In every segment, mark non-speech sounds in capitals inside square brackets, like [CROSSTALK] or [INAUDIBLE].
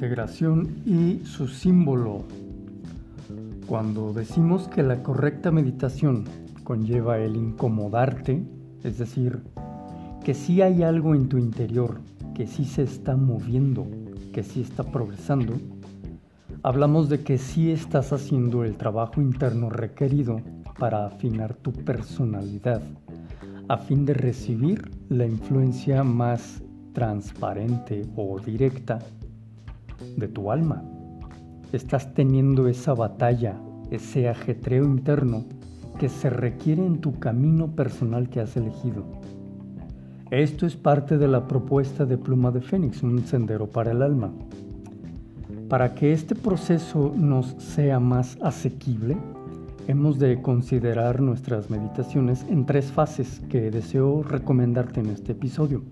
integración y su símbolo. Cuando decimos que la correcta meditación conlleva el incomodarte, es decir, que sí hay algo en tu interior, que sí se está moviendo, que sí está progresando, hablamos de que sí estás haciendo el trabajo interno requerido para afinar tu personalidad, a fin de recibir la influencia más transparente o directa de tu alma. Estás teniendo esa batalla, ese ajetreo interno que se requiere en tu camino personal que has elegido. Esto es parte de la propuesta de Pluma de Fénix, un sendero para el alma. Para que este proceso nos sea más asequible, hemos de considerar nuestras meditaciones en tres fases que deseo recomendarte en este episodio.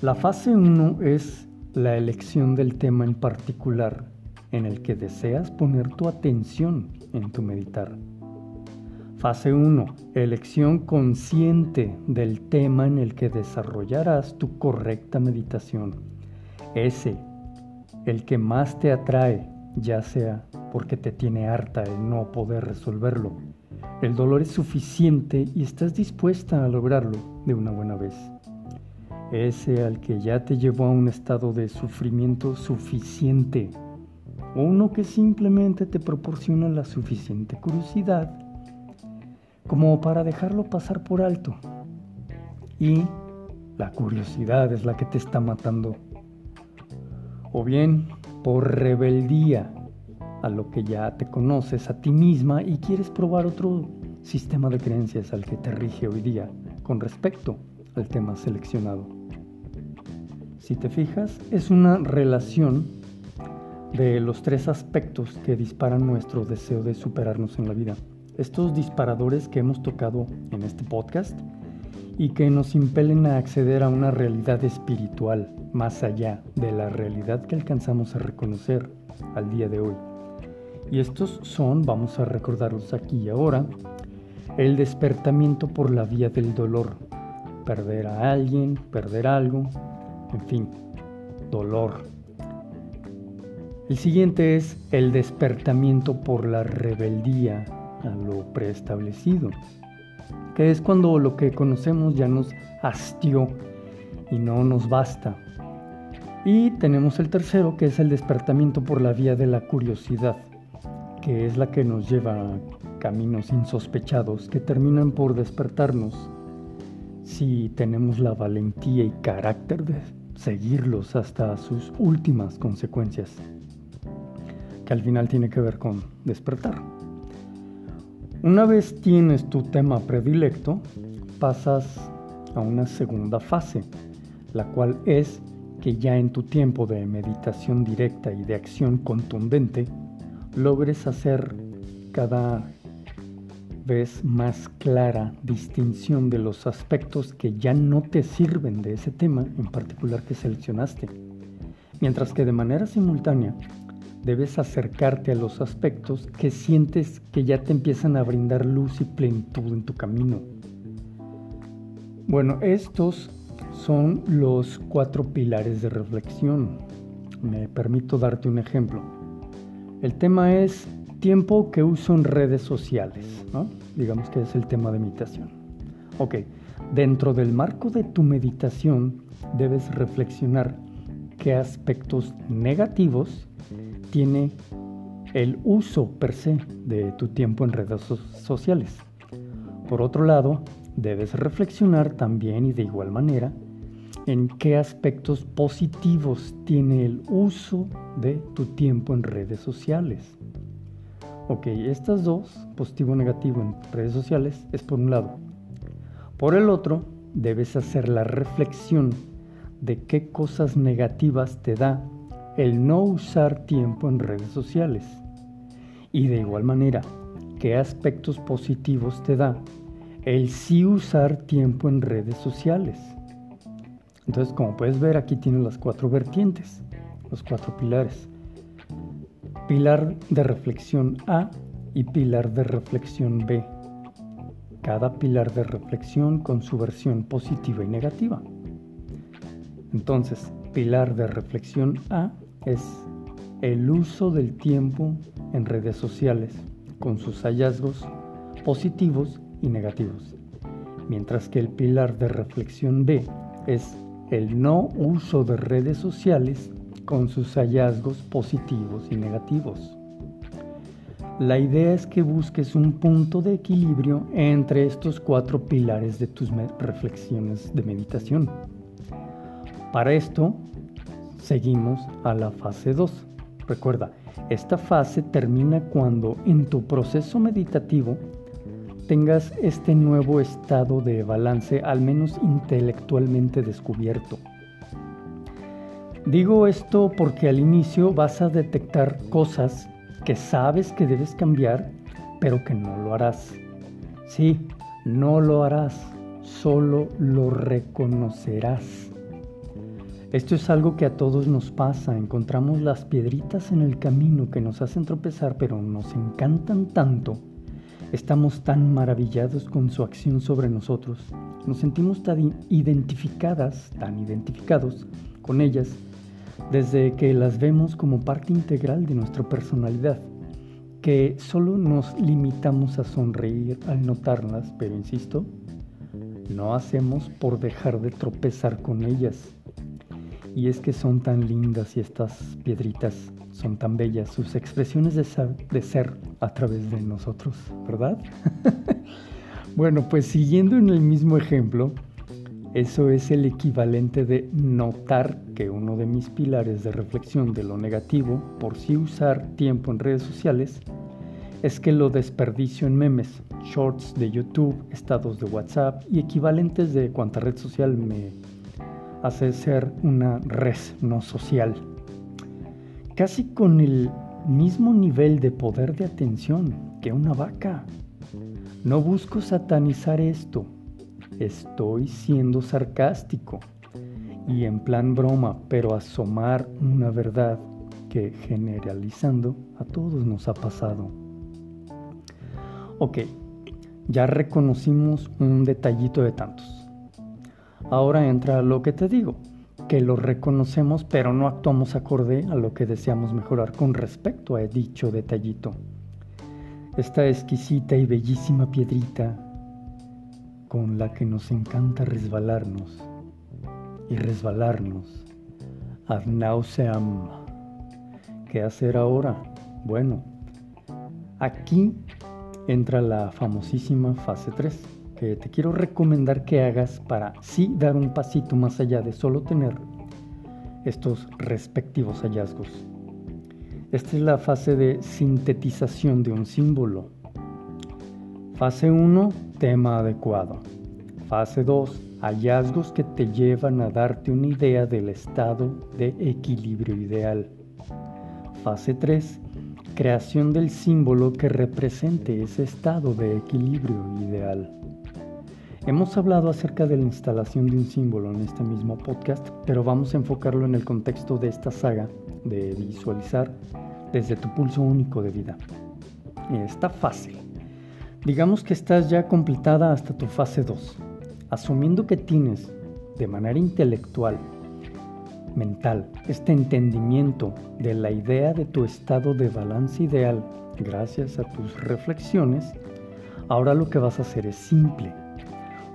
La fase 1 es la elección del tema en particular en el que deseas poner tu atención en tu meditar. Fase 1. Elección consciente del tema en el que desarrollarás tu correcta meditación. Ese, el que más te atrae, ya sea porque te tiene harta el no poder resolverlo. El dolor es suficiente y estás dispuesta a lograrlo de una buena vez ese al que ya te llevó a un estado de sufrimiento suficiente, o uno que simplemente te proporciona la suficiente curiosidad como para dejarlo pasar por alto. Y la curiosidad es la que te está matando. O bien por rebeldía a lo que ya te conoces a ti misma y quieres probar otro sistema de creencias al que te rige hoy día con respecto al tema seleccionado. Si te fijas, es una relación de los tres aspectos que disparan nuestro deseo de superarnos en la vida. Estos disparadores que hemos tocado en este podcast y que nos impelen a acceder a una realidad espiritual más allá de la realidad que alcanzamos a reconocer al día de hoy. Y estos son, vamos a recordarlos aquí y ahora, el despertamiento por la vía del dolor, perder a alguien, perder algo, en fin, dolor. El siguiente es el despertamiento por la rebeldía a lo preestablecido, que es cuando lo que conocemos ya nos hastió y no nos basta. Y tenemos el tercero, que es el despertamiento por la vía de la curiosidad, que es la que nos lleva a caminos insospechados que terminan por despertarnos si tenemos la valentía y carácter de seguirlos hasta sus últimas consecuencias, que al final tiene que ver con despertar. Una vez tienes tu tema predilecto, pasas a una segunda fase, la cual es que ya en tu tiempo de meditación directa y de acción contundente, logres hacer cada vez más clara distinción de los aspectos que ya no te sirven de ese tema en particular que seleccionaste, mientras que de manera simultánea debes acercarte a los aspectos que sientes que ya te empiezan a brindar luz y plenitud en tu camino. Bueno, estos son los cuatro pilares de reflexión. Me permito darte un ejemplo. El tema es tiempo que uso en redes sociales, ¿no? digamos que es el tema de meditación. Ok, dentro del marco de tu meditación debes reflexionar qué aspectos negativos tiene el uso per se de tu tiempo en redes sociales. Por otro lado, debes reflexionar también y de igual manera en qué aspectos positivos tiene el uso de tu tiempo en redes sociales. Ok, estas dos, positivo o negativo en redes sociales, es por un lado. Por el otro, debes hacer la reflexión de qué cosas negativas te da el no usar tiempo en redes sociales. Y de igual manera, qué aspectos positivos te da el sí usar tiempo en redes sociales. Entonces, como puedes ver, aquí tienes las cuatro vertientes, los cuatro pilares pilar de reflexión A y pilar de reflexión B. Cada pilar de reflexión con su versión positiva y negativa. Entonces, pilar de reflexión A es el uso del tiempo en redes sociales, con sus hallazgos positivos y negativos. Mientras que el pilar de reflexión B es el no uso de redes sociales con sus hallazgos positivos y negativos. La idea es que busques un punto de equilibrio entre estos cuatro pilares de tus reflexiones de meditación. Para esto, seguimos a la fase 2. Recuerda, esta fase termina cuando en tu proceso meditativo tengas este nuevo estado de balance, al menos intelectualmente descubierto. Digo esto porque al inicio vas a detectar cosas que sabes que debes cambiar, pero que no lo harás. Sí, no lo harás, solo lo reconocerás. Esto es algo que a todos nos pasa, encontramos las piedritas en el camino que nos hacen tropezar, pero nos encantan tanto, estamos tan maravillados con su acción sobre nosotros, nos sentimos tan identificadas, tan identificados con ellas, desde que las vemos como parte integral de nuestra personalidad, que solo nos limitamos a sonreír al notarlas, pero insisto, no hacemos por dejar de tropezar con ellas y es que son tan lindas y estas piedritas son tan bellas, sus expresiones de ser, a través de nosotros, ¿verdad? [LAUGHS] bueno, pues siguiendo en el mismo ejemplo, eso es el equivalente de notar que uno de mis pilares de reflexión de lo negativo por sí usar tiempo en redes sociales es que lo desperdicio en memes, shorts de YouTube, estados de WhatsApp y equivalentes de cuanta red social me hace ser una red no social, casi con el mismo nivel de poder de atención que una vaca. No busco satanizar esto, estoy siendo sarcástico y en plan broma, pero asomar una verdad que generalizando a todos nos ha pasado. Ok, ya reconocimos un detallito de tantos. Ahora entra lo que te digo, que lo reconocemos pero no actuamos acorde a lo que deseamos mejorar con respecto a dicho detallito. Esta exquisita y bellísima piedrita con la que nos encanta resbalarnos y resbalarnos ad nauseam. ¿Qué hacer ahora? Bueno, aquí entra la famosísima fase 3 que te quiero recomendar que hagas para sí dar un pasito más allá de solo tener estos respectivos hallazgos. Esta es la fase de sintetización de un símbolo. Fase 1, tema adecuado. Fase 2, hallazgos que te llevan a darte una idea del estado de equilibrio ideal. Fase 3, creación del símbolo que represente ese estado de equilibrio ideal. Hemos hablado acerca de la instalación de un símbolo en este mismo podcast, pero vamos a enfocarlo en el contexto de esta saga de visualizar desde tu pulso único de vida. Está fácil. Digamos que estás ya completada hasta tu fase 2, asumiendo que tienes de manera intelectual, mental, este entendimiento de la idea de tu estado de balance ideal gracias a tus reflexiones, ahora lo que vas a hacer es simple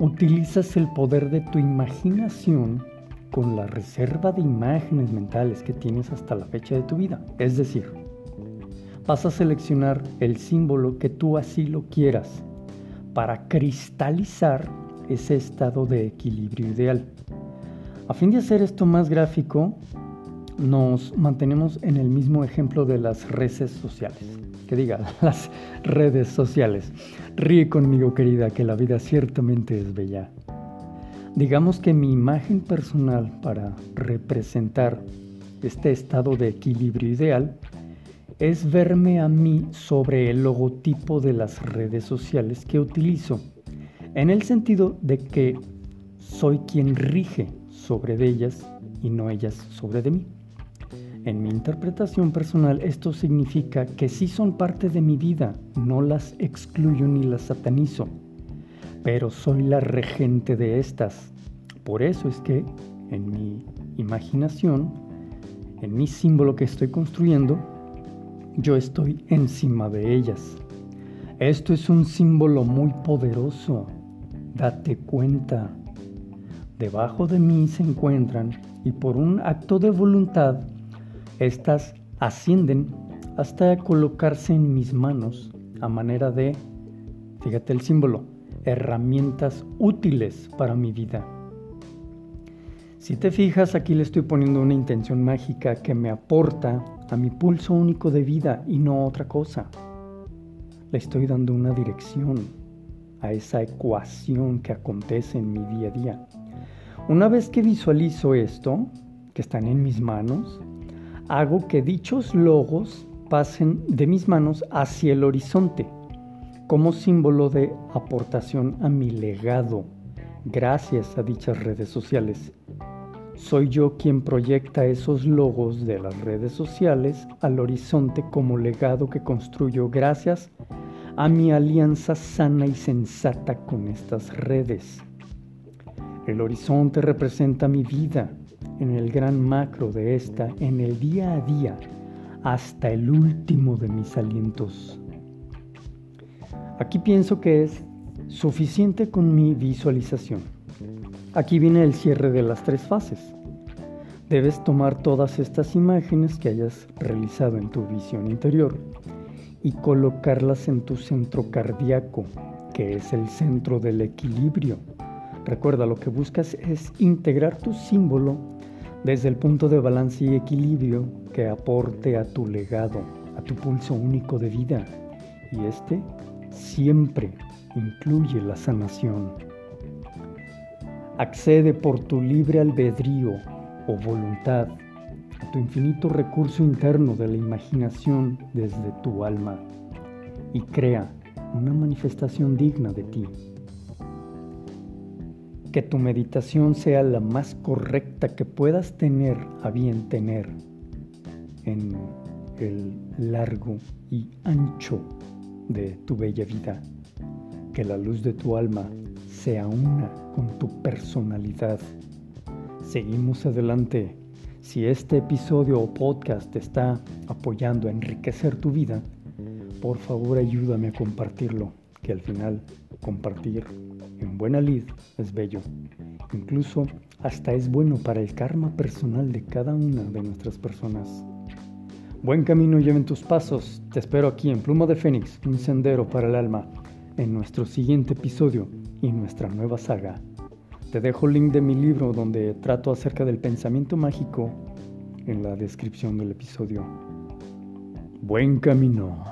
utilizas el poder de tu imaginación con la reserva de imágenes mentales que tienes hasta la fecha de tu vida. Es decir, vas a seleccionar el símbolo que tú así lo quieras para cristalizar ese estado de equilibrio ideal. A fin de hacer esto más gráfico, nos mantenemos en el mismo ejemplo de las redes sociales que diga, [LAUGHS] las redes sociales. Ríe conmigo, querida, que la vida ciertamente es bella. Digamos que mi imagen personal para representar este estado de equilibrio ideal es verme a mí sobre el logotipo de las redes sociales que utilizo, en el sentido de que soy quien rige sobre ellas y no ellas sobre de mí. En mi interpretación personal esto significa que sí son parte de mi vida, no las excluyo ni las satanizo, pero soy la regente de estas. Por eso es que en mi imaginación en mi símbolo que estoy construyendo, yo estoy encima de ellas. Esto es un símbolo muy poderoso. Date cuenta. Debajo de mí se encuentran y por un acto de voluntad, estas ascienden hasta colocarse en mis manos a manera de, fíjate el símbolo, herramientas útiles para mi vida. Si te fijas, aquí le estoy poniendo una intención mágica que me aporta mi pulso único de vida y no otra cosa. Le estoy dando una dirección a esa ecuación que acontece en mi día a día. Una vez que visualizo esto, que están en mis manos, hago que dichos logos pasen de mis manos hacia el horizonte como símbolo de aportación a mi legado gracias a dichas redes sociales. Soy yo quien proyecta esos logos de las redes sociales al horizonte como legado que construyo gracias a mi alianza sana y sensata con estas redes. El horizonte representa mi vida en el gran macro de esta, en el día a día, hasta el último de mis alientos. Aquí pienso que es suficiente con mi visualización. Aquí viene el cierre de las tres fases. Debes tomar todas estas imágenes que hayas realizado en tu visión interior y colocarlas en tu centro cardíaco, que es el centro del equilibrio. Recuerda, lo que buscas es integrar tu símbolo desde el punto de balance y equilibrio que aporte a tu legado, a tu pulso único de vida. Y este siempre incluye la sanación. Accede por tu libre albedrío o voluntad a tu infinito recurso interno de la imaginación desde tu alma y crea una manifestación digna de ti. Que tu meditación sea la más correcta que puedas tener a bien tener en el largo y ancho de tu bella vida. Que la luz de tu alma sea una con tu personalidad. Seguimos adelante. Si este episodio o podcast te está apoyando a enriquecer tu vida, por favor ayúdame a compartirlo, que al final compartir en buena lid es bello. Incluso hasta es bueno para el karma personal de cada una de nuestras personas. Buen camino lleven tus pasos. Te espero aquí en Pluma de Fénix, un sendero para el alma, en nuestro siguiente episodio y nuestra nueva saga. Te dejo el link de mi libro donde trato acerca del pensamiento mágico en la descripción del episodio. Buen camino.